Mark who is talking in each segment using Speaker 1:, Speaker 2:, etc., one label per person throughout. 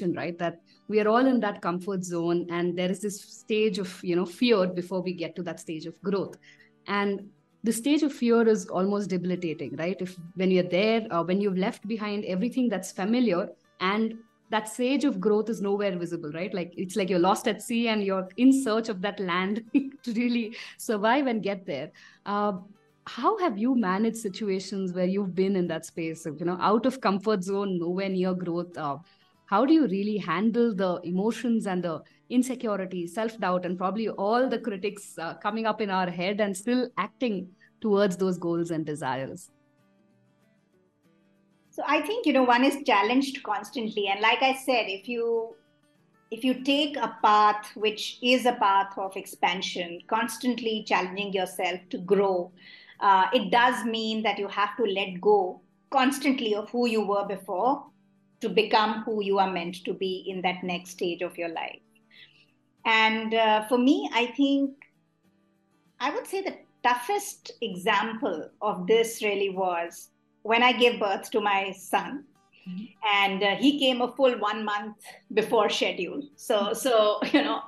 Speaker 1: mentioned, right? That we are all in that comfort zone, and there is this stage of you know fear before we get to that stage of growth, and the stage of fear is almost debilitating, right? If when you're there, uh, when you've left behind everything that's familiar, and that stage of growth is nowhere visible, right? Like it's like you're lost at sea and you're in search of that land to really survive and get there. Uh, how have you managed situations where you've been in that space of, you know, out of comfort zone, nowhere near growth? Uh, how do you really handle the emotions and the insecurity, self doubt, and probably all the critics uh, coming up in our head and still acting towards those goals and desires?
Speaker 2: So I think you know one is challenged constantly, and like I said, if you if you take a path which is a path of expansion, constantly challenging yourself to grow, uh, it does mean that you have to let go constantly of who you were before to become who you are meant to be in that next stage of your life. And uh, for me, I think I would say the toughest example of this really was when I gave birth to my son. Mm-hmm. And uh, he came a full one month before schedule. So, so you know,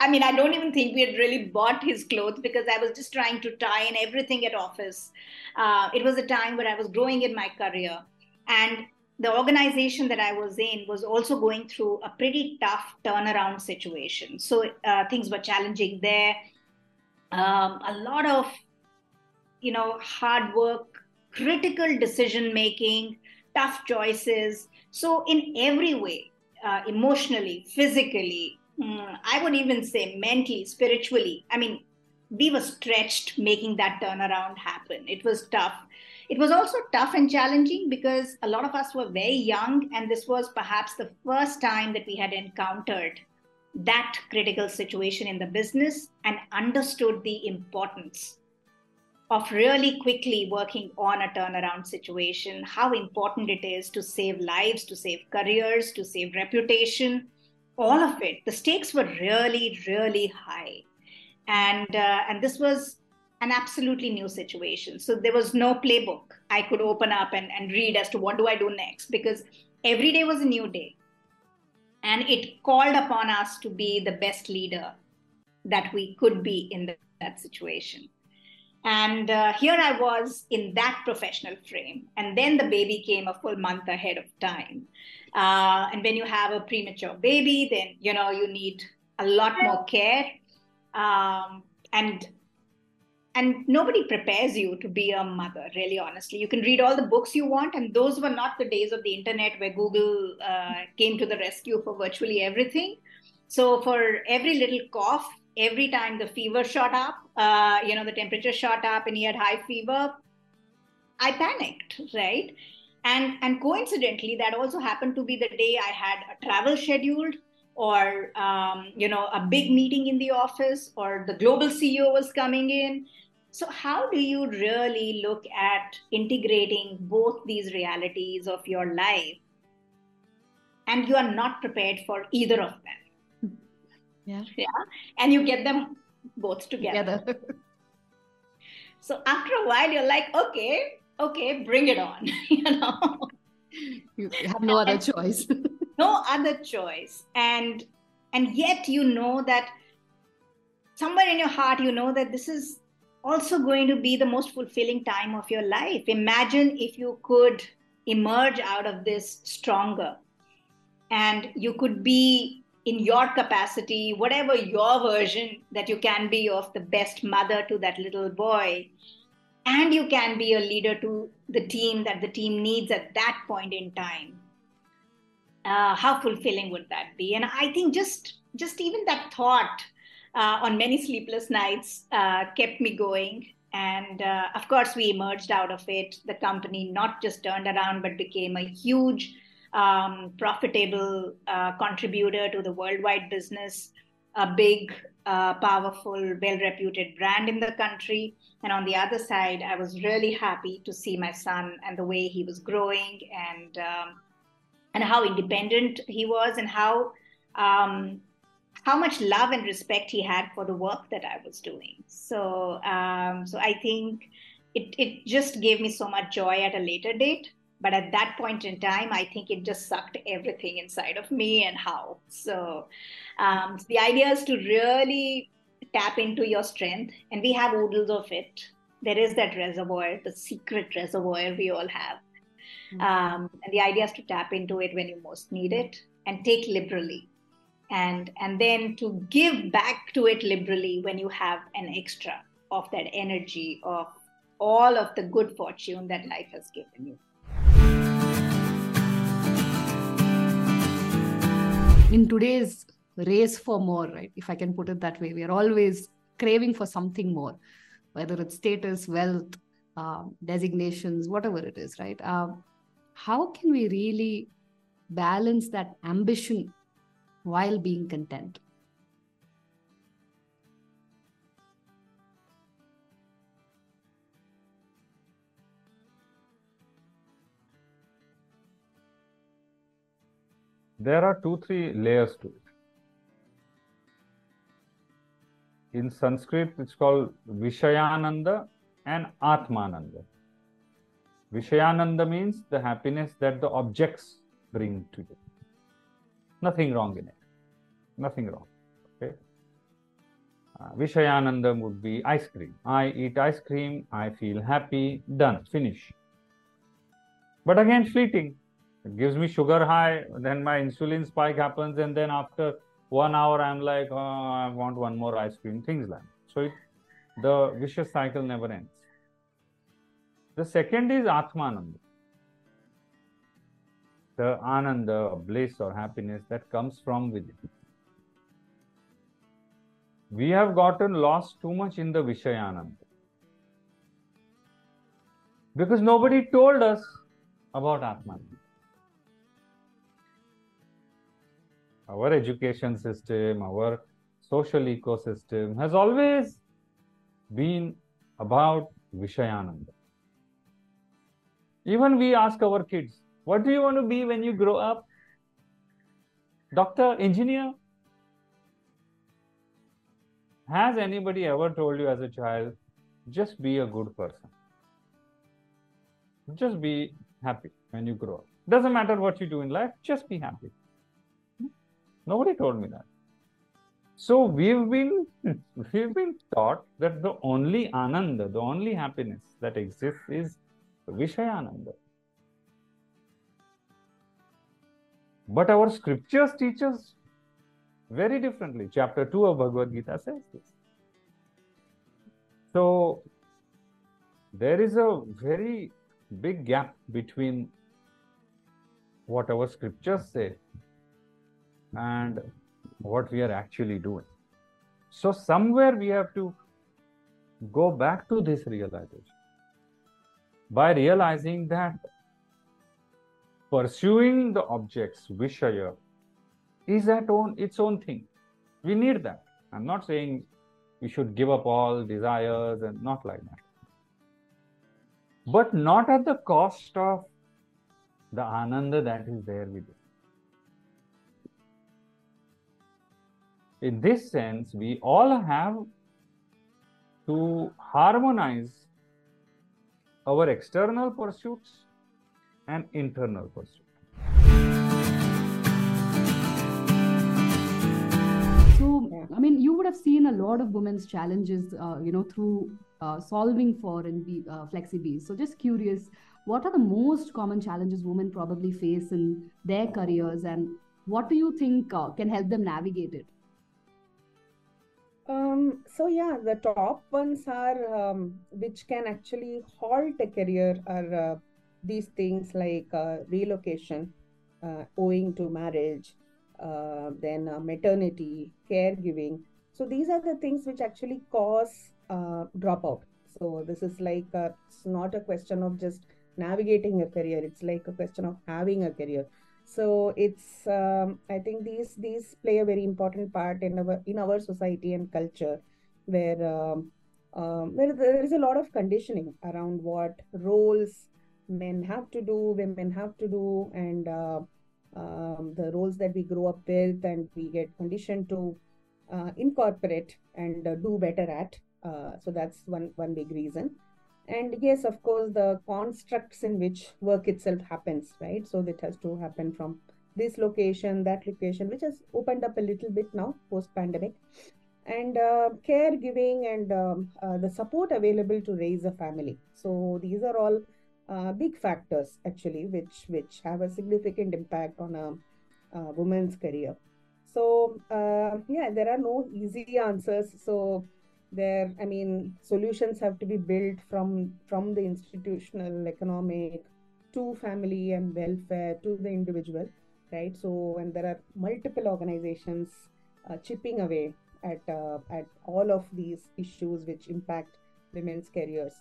Speaker 2: I mean, I don't even think we had really bought his clothes because I was just trying to tie in everything at office. Uh, it was a time where I was growing in my career. And the organization that I was in was also going through a pretty tough turnaround situation. So uh, things were challenging there. Um, a lot of, you know, hard work, critical decision making, tough choices. So in every way, uh, emotionally, physically, mm, I would even say mentally, spiritually. I mean, we were stretched making that turnaround happen. It was tough. It was also tough and challenging because a lot of us were very young, and this was perhaps the first time that we had encountered that critical situation in the business and understood the importance of really quickly working on a turnaround situation, how important it is to save lives, to save careers, to save reputation, all of it. The stakes were really, really high. And, uh, and this was an absolutely new situation. So there was no playbook I could open up and, and read as to what do I do next because every day was a new day. And it called upon us to be the best leader that we could be in the, that situation. And uh, here I was in that professional frame. And then the baby came a full month ahead of time. Uh, and when you have a premature baby, then, you know, you need a lot more care. Um, and and nobody prepares you to be a mother really honestly. You can read all the books you want and those were not the days of the internet where google uh, came to the rescue for virtually everything. So for every little cough every time the fever shot up uh, you know the temperature shot up and he had high fever i panicked right? And and coincidentally that also happened to be the day i had a travel scheduled or um, you know a big meeting in the office or the global ceo was coming in. So how do you really look at integrating both these realities of your life? And you are not prepared for either of them.
Speaker 1: Yeah.
Speaker 2: Yeah? And you get them both together, together. so after a while you're like okay okay bring it on you know?
Speaker 1: You have no other choice
Speaker 2: no other choice. And and yet you know that somewhere in your heart you know that this is also going to be the most fulfilling time of your life. Imagine if you could emerge out of this stronger and you could be in your capacity whatever your version that you can be of the best mother to that little boy. And you can be a leader to the team that the team needs at that point in time uh, how fulfilling would that be? And i think just just even that thought uh, on many sleepless nights uh, kept me going. And uh, of course we emerged out of it. The company not just turned around but became a huge um, profitable uh, contributor to the worldwide business a big uh, powerful well reputed brand in the country. And on the other side i was really happy to see my son and the way he was growing. And um, and how independent he was and how um, how much love and respect he had for the work that I was doing. So um, so I think it it just gave me so much joy at a later date but at that point in time i think it just sucked everything inside of me and how so um, the idea is to really tap into your strength and we have oodles of it there is that reservoir the secret reservoir we all have. Um, and the idea is to tap into it when you most need it and take liberally and and then to give back to it liberally when you have an extra of that energy of all of the good fortune that life has given you
Speaker 1: in today's race for more, right? If I can put it that way, we are always craving for something more, whether it's status, wealth, uh, designations, whatever it is, right? Uh, how can we really balance that ambition while being content?
Speaker 3: there are two, three layers to it. In Sanskrit, it's called Vishayananda and Atmananda. Vishayananda means the happiness that the objects bring to you. Nothing wrong in it. Nothing wrong. Okay. Uh, Vishayananda would be ice cream. I eat ice cream, I feel happy, done, finish. But again, fleeting it gives me sugar high, then my insulin spike happens, and then after one hour, I'm like, oh, I want one more ice cream, things like that. So it, the vicious cycle never ends. The second is Atmananda. The ananda, bliss or happiness that comes from within. We have gotten lost too much in the Vishayananda. Because nobody told us about Atmananda. our education system, our social ecosystem has always been about Vishayananda. Even we ask our kids, what do you want to be when you grow up? Doctor, engineer? Has anybody ever told you as a child, just be a good person? Just be happy when you grow up. Doesn't matter what you do in life, just be happy. Nobody told me that. So we've been we've been taught that the only ananda, the only happiness that exists is Vishayananda. But our scriptures teach us very differently. Chapter 2 of Bhagavad Gita says this. So there is a very big gap between what our scriptures say and what we are actually doing. So, somewhere we have to go back to this realization by realizing that pursuing the objects, Vishaya, is own, its own thing. We need that. I'm not saying we should give up all desires and not like that. But not at the cost of the ananda that is there within. in this sense, we all have to harmonize our external pursuits and internal pursuits.
Speaker 1: So, I mean, you would have seen a lot of women's challenges, uh, you know, through uh, solving for in uh, FlexiBees. So, just curious, what are the most common challenges women probably face in their careers, and what do you think uh, can help them navigate it?
Speaker 4: Um, so yeah, the top ones are um, which can actually halt a career are uh, these things like uh, relocation, uh, owing to marriage, uh, then uh, maternity, caregiving. So these are the things which actually cause uh, dropout. So this is like it's not a question of just navigating a career; it's like a question of having a career so it's um, i think these these play a very important part in our in our society and culture where um, um, where there is a lot of conditioning around what roles men have to do women have to do and uh, um, the roles that we grow up with and we get conditioned to uh, incorporate and uh, do better at uh, so that's one one big reason and yes of course the constructs in which work itself happens right? So it has to happen from this location that location which has opened up a little bit now post pandemic and uh, caregiving and um, uh, the support available to raise a family. So these are all uh, big factors actually which which have a significant impact on a, a woman's career. So uh, yeah there are no easy answers. So there i mean solutions have to be built from from the institutional economic to family and welfare to the individual right? So when there are multiple organizations uh, chipping away at uh, at all of these issues which impact women's careers.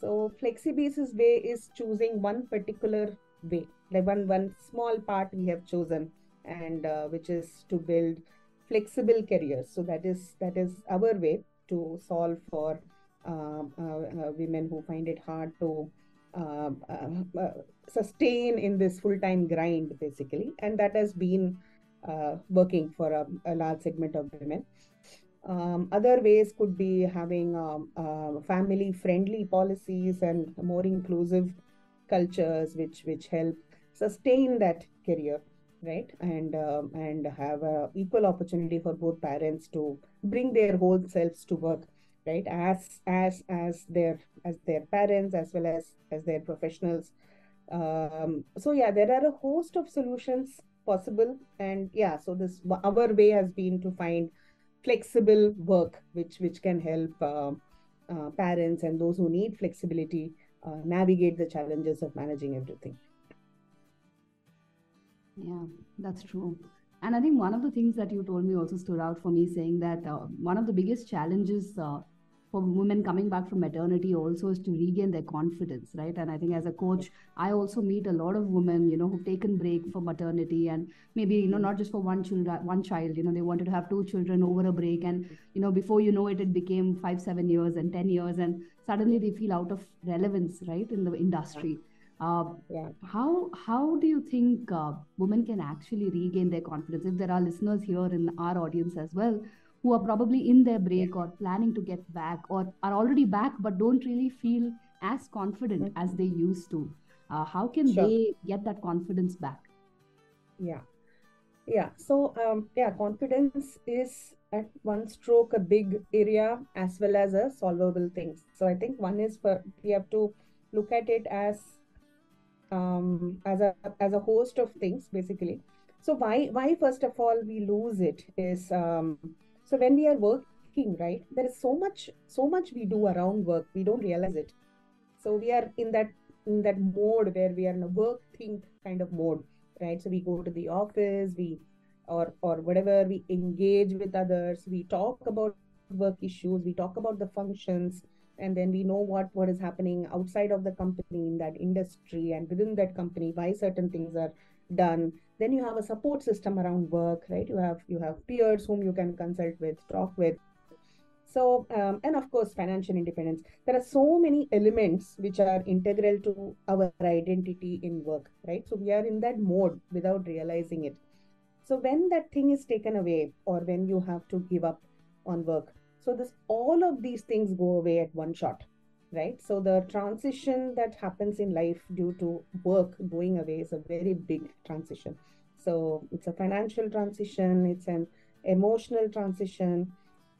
Speaker 4: So FlexiBees's way is choosing one particular way like one one small part we have chosen and uh, which is to build flexible careers. So that is that is our way to solve for uh, uh, women who find it hard to um, uh, sustain in this full-time grind basically. And that has been working for a, a, large segment of women. Um, other ways could be having um, uh, family friendly policies and more inclusive cultures which which help sustain that career right. And um, and have a equal opportunity for both parents to bring their whole selves to work right? As as as their as their parents as well as as their professionals. Um, so yeah there are a host of solutions possible. And yeah so this our way has been to find flexible work which which can help uh, uh, parents and those who need flexibility uh, navigate the challenges of managing everything
Speaker 1: yeah, that's true. And I think one of the things that you told me also stood out for me, saying that uh, one of the biggest challenges uh, for women coming back from maternity also is to regain their confidence, right? And I think as a coach, I also meet a lot of women, you know, who've taken break for maternity and maybe, you know, not just for one child, one child, you know, they wanted to have two children over a break. And, you know, before you know it, it became five, seven years and 10 years. And suddenly they feel out of relevance, right, in the industry. Uh, yeah. How how do you think uh, women can actually regain their confidence? If there are listeners here in our audience as well who are probably in their break or planning to get back or are already back but don't really feel as confident mm-hmm. as they used to, uh, how can sure. they get that confidence back?
Speaker 4: Yeah, yeah. So um, yeah, confidence is at one stroke a big area as well as a solvable thing. So I think one is for we have to look at it as um, as a as a host of things basically. So why why first of all we lose it is um, so when we are working right there is so much so much we do around work we don't realize it. So we are in that in that mode where we are in a work think kind of mode right? So we go to the office we or or whatever we engage with others we talk about work issues we talk about the functions and then we know what what is happening outside of the company in that industry and within that company why certain things are done. Then you have a support system around work right? You have you have peers whom you can consult with talk with. So um, and of course financial independence. There are so many elements which are integral to our identity in work right? So we are in that mode without realizing it. So when that thing is taken away or when you have to give up on work so this all of these things go away at one shot, right? So the transition that happens in life due to work going away is a very big transition. So it's a financial transition, it's an emotional transition,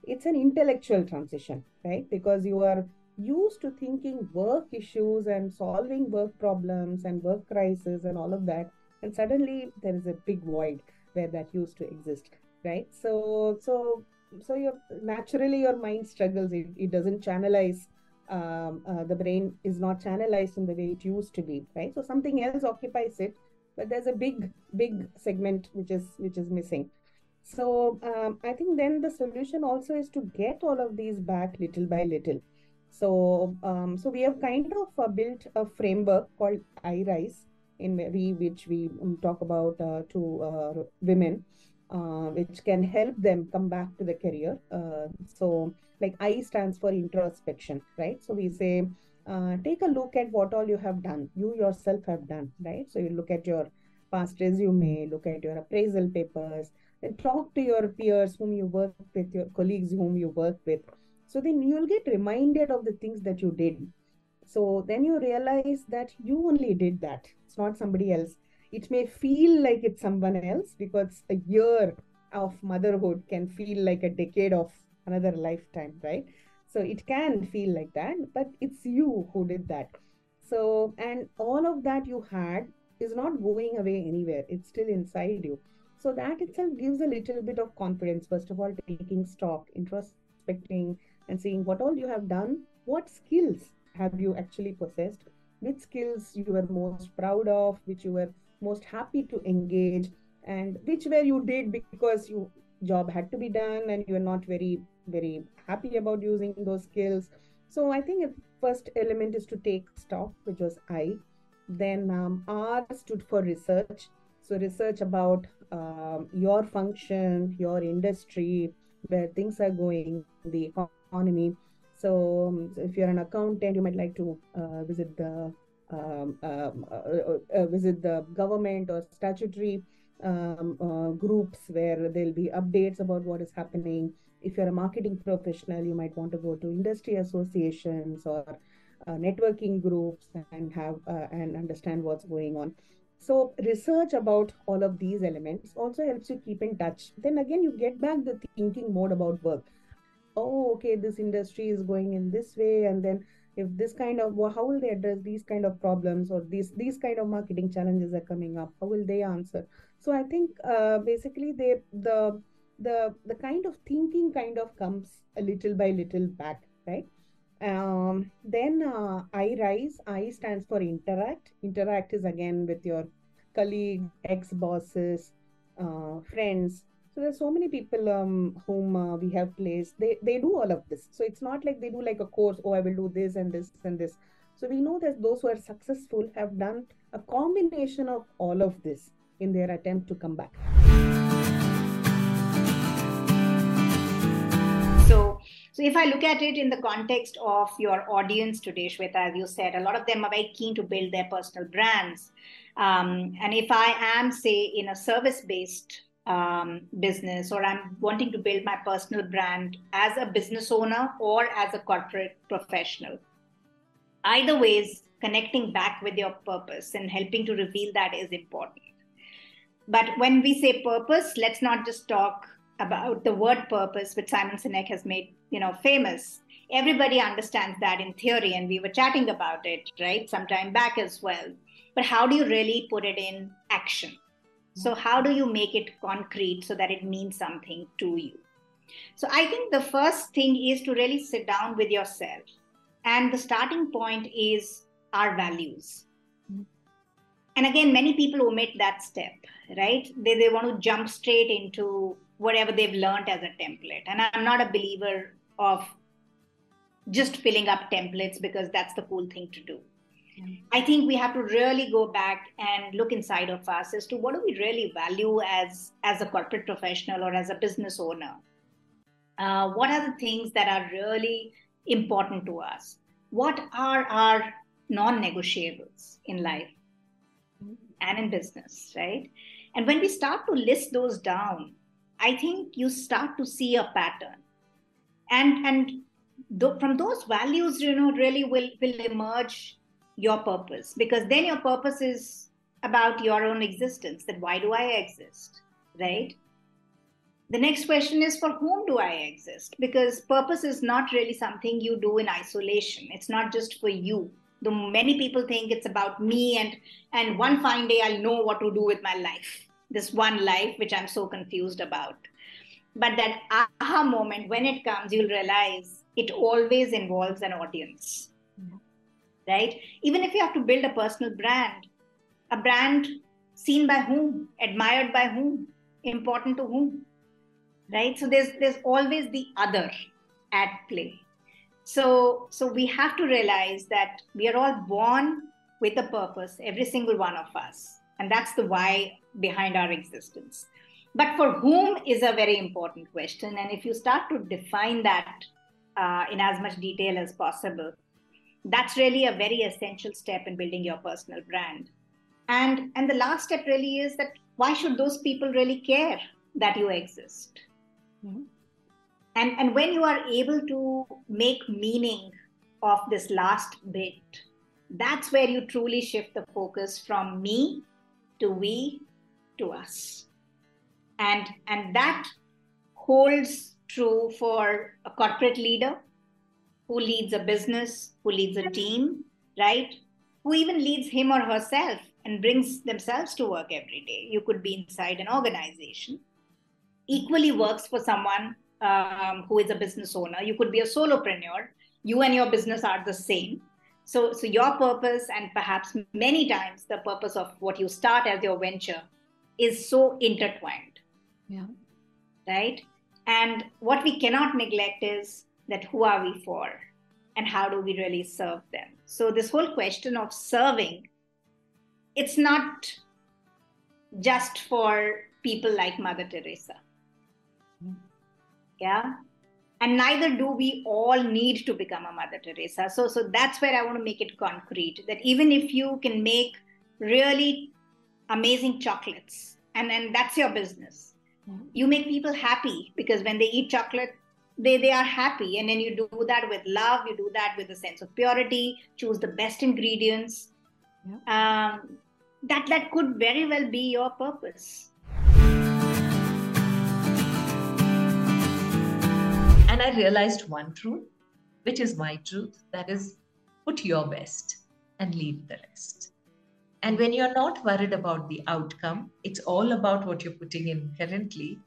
Speaker 4: it's an intellectual transition, right? Because you are used to thinking work issues and solving work problems and work crises and all of that and suddenly there is a big void where that used to exist right so so so your naturally your mind struggles. It, it doesn't channelize um, uh, the brain is not channelized in the way it used to be right? So something else occupies it but there's a big big segment which is which is missing. So um, i think then the solution also is to get all of these back little by little. So um, so we have kind of uh, built a framework called irise in which we um, talk about uh, to uh, women uh, which can help them come back to the career. Uh, so, like I stands for introspection, right? So we say, uh, take a look at what all you have done, you yourself have done, right? So you look at your past resume, look at your appraisal papers, and talk to your peers whom you work with, your colleagues whom you work with. So then you'll get reminded of the things that you did So then you realize that you only did that. It's not somebody else. It may feel like it's someone else because a year of motherhood can feel like a decade of another lifetime, right? So it can feel like that, but it's you who did that. So, and all of that you had is not going away anywhere, it's still inside you. So, that itself gives a little bit of confidence. First of all, taking stock, introspecting, and seeing what all you have done, what skills have you actually possessed, which skills you were most proud of, which you were most happy to engage, and which were you did because your job had to be done and you're not very very happy about using those skills. So i think first element is to take stock which was i. Then um, r stood for research. So research about um, your function your industry where things are going the economy. So, um, so if you're an accountant you might like to uh, visit the um, um, uh, uh, visit the government or statutory um, uh, groups where there'll be updates about what is happening. If you're a marketing professional, you might want to go to industry associations or uh, networking groups and have uh, and understand what's going on. So research about all of these elements also helps you keep in touch. Then again, you get back the thinking mode about work. Oh, okay, this industry is going in this way, and then if this kind of how will they address these kind of problems or these these kind of marketing challenges are coming up? How will they answer? So i think uh, basically they the the the kind of thinking kind of comes a little by little back right? Um, then uh, i rise i stands for interact. Interact is again with your colleague ex bosses uh, friends so there's so many people um, whom uh, we have placed. They they do all of this. So it's not like they do like a course. Oh, I will do this and this and this. So we know that those who are successful have done a combination of all of this in their attempt to come back.
Speaker 2: So, so if I look at it in the context of your audience today, Shweta, as you said, a lot of them are very keen to build their personal brands. Um, and if I am, say, in a service-based um, business or I'm wanting to build my personal brand as a business owner or as a corporate professional. Either ways, connecting back with your purpose and helping to reveal that is important. But when we say purpose, let's not just talk about the word purpose, which Simon Sinek has made, you know, famous. Everybody understands that in theory, and we were chatting about it, right, some time back as well. But how do you really put it in action? So, how do you make it concrete so that it means something to you? So, I think the first thing is to really sit down with yourself. And the starting point is our values. And again, many people omit that step, right? They, they want to jump straight into whatever they've learned as a template. And I'm not a believer of just filling up templates because that's the cool thing to do. I think we have to really go back and look inside of us as to what do we really value as as a corporate professional or as a business owner. Uh, what are the things that are really important to us? What are our non-negotiables in life and in business, right? And when we start to list those down, I think you start to see a pattern, and and th- from those values, you know, really will will emerge your purpose because then your purpose is about your own existence that why do i exist right? The next question is for whom do i exist? Because purpose is not really something you do in isolation. It's not just for you. The many people think it's about me and and one fine day i'll know what to do with my life. This one life which i'm so confused about. But that aha moment when it comes you'll realize it always involves an audience right? Even if you have to build a personal brand, a brand seen by whom, admired by whom, important to whom, right? So there's there's always the other at play. So so we have to realize that we are all born with a purpose, every single one of us, and that's the why behind our existence. But for whom is a very important question, and if you start to define that uh, in as much detail as possible, that's really a very essential step in building your personal brand and and the last step really is that why should those people really care that you exist mm-hmm. and and when you are able to make meaning of this last bit that's where you truly shift the focus from me to we to us. And, and that holds true for a corporate leader who leads a business, who leads a team, right? Who even leads him or herself and brings themselves to work every day. You could be inside an organization. Equally works for someone um, who is a business owner. You could be a solopreneur. You and your business are the same. So, so your purpose, and perhaps many times the purpose of what you start as your venture, is so intertwined.
Speaker 1: Yeah.
Speaker 2: Right. And what we cannot neglect is that who are we for, and how do we really serve them? So this whole question of serving, it's not just for people like Mother Teresa. Yeah and neither do we all need to become a mother teresa so so that's where i want to make it concrete that even if you can make really amazing chocolates and then that's your business mm-hmm. you make people happy because when they eat chocolate they they are happy and then you do that with love you do that with a sense of purity choose the best ingredients yeah. um, that that could very well be your purpose
Speaker 5: And I realized one truth, which is my truth that is, put your best and leave the rest. And when you're not worried about the outcome, it's all about what you're putting in currently,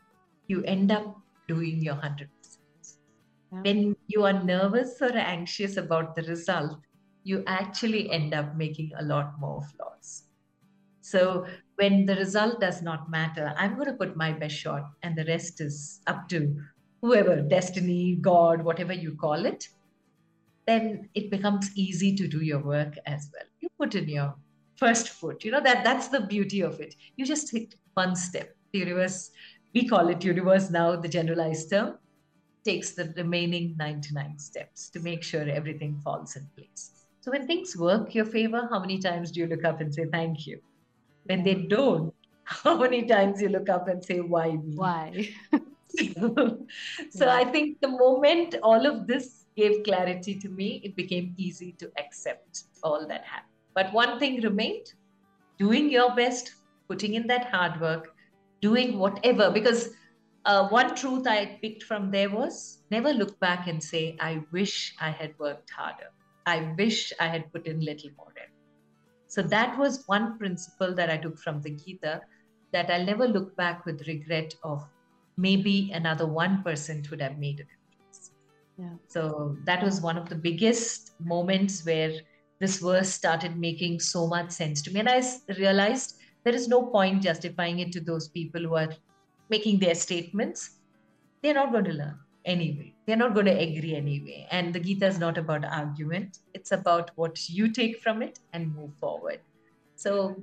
Speaker 5: you end up doing your 100%. When you are nervous or anxious about the result, you actually end up making a lot more flaws. So when the result does not matter, I'm going to put my best shot, and the rest is up to whoever, destiny, God, whatever you call it, then it becomes easy to do your work as well. You put in your first foot. You know that that's the beauty of it. You just hit one step. The universe, we call it universe now, the generalized term, takes the remaining 99 steps to make sure everything falls in place. So when things work your favor, how many times do you look up and say thank you? When they don't, how many times you look up and say why me?
Speaker 1: Why?
Speaker 5: so yeah. I think the moment all of this gave clarity to me, it became easy to accept all that happened. But one thing remained doing your best, putting in that hard work, doing whatever. Because uh, one truth I picked from there was never look back and say, I wish I had worked harder. I wish I had put in little more effort. So that was one principle that I took from the Gita that I'll never look back with regret of maybe another 1% would have made a difference. Yeah. So that was one of the biggest moments where this verse started making so much sense to me. And I realized there is no point justifying it to those people who are making their statements. They're not going to learn anyway. They're not going to agree anyway. And the Gita is not about argument, it's about what you take from it and move forward. So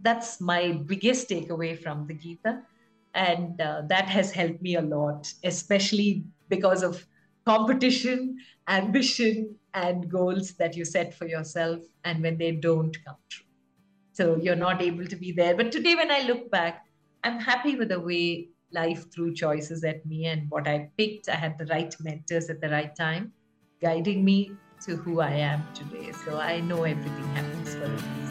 Speaker 5: that's my biggest takeaway from the Gita and uh, that has helped me a lot especially because of competition ambition and goals that you set for yourself and when they don't come true so you're not able to be there but today when i look back i'm happy with the way life threw choices at me and what i picked. I had the right mentors at the right time guiding me to who i am today. So i know everything happens for a reason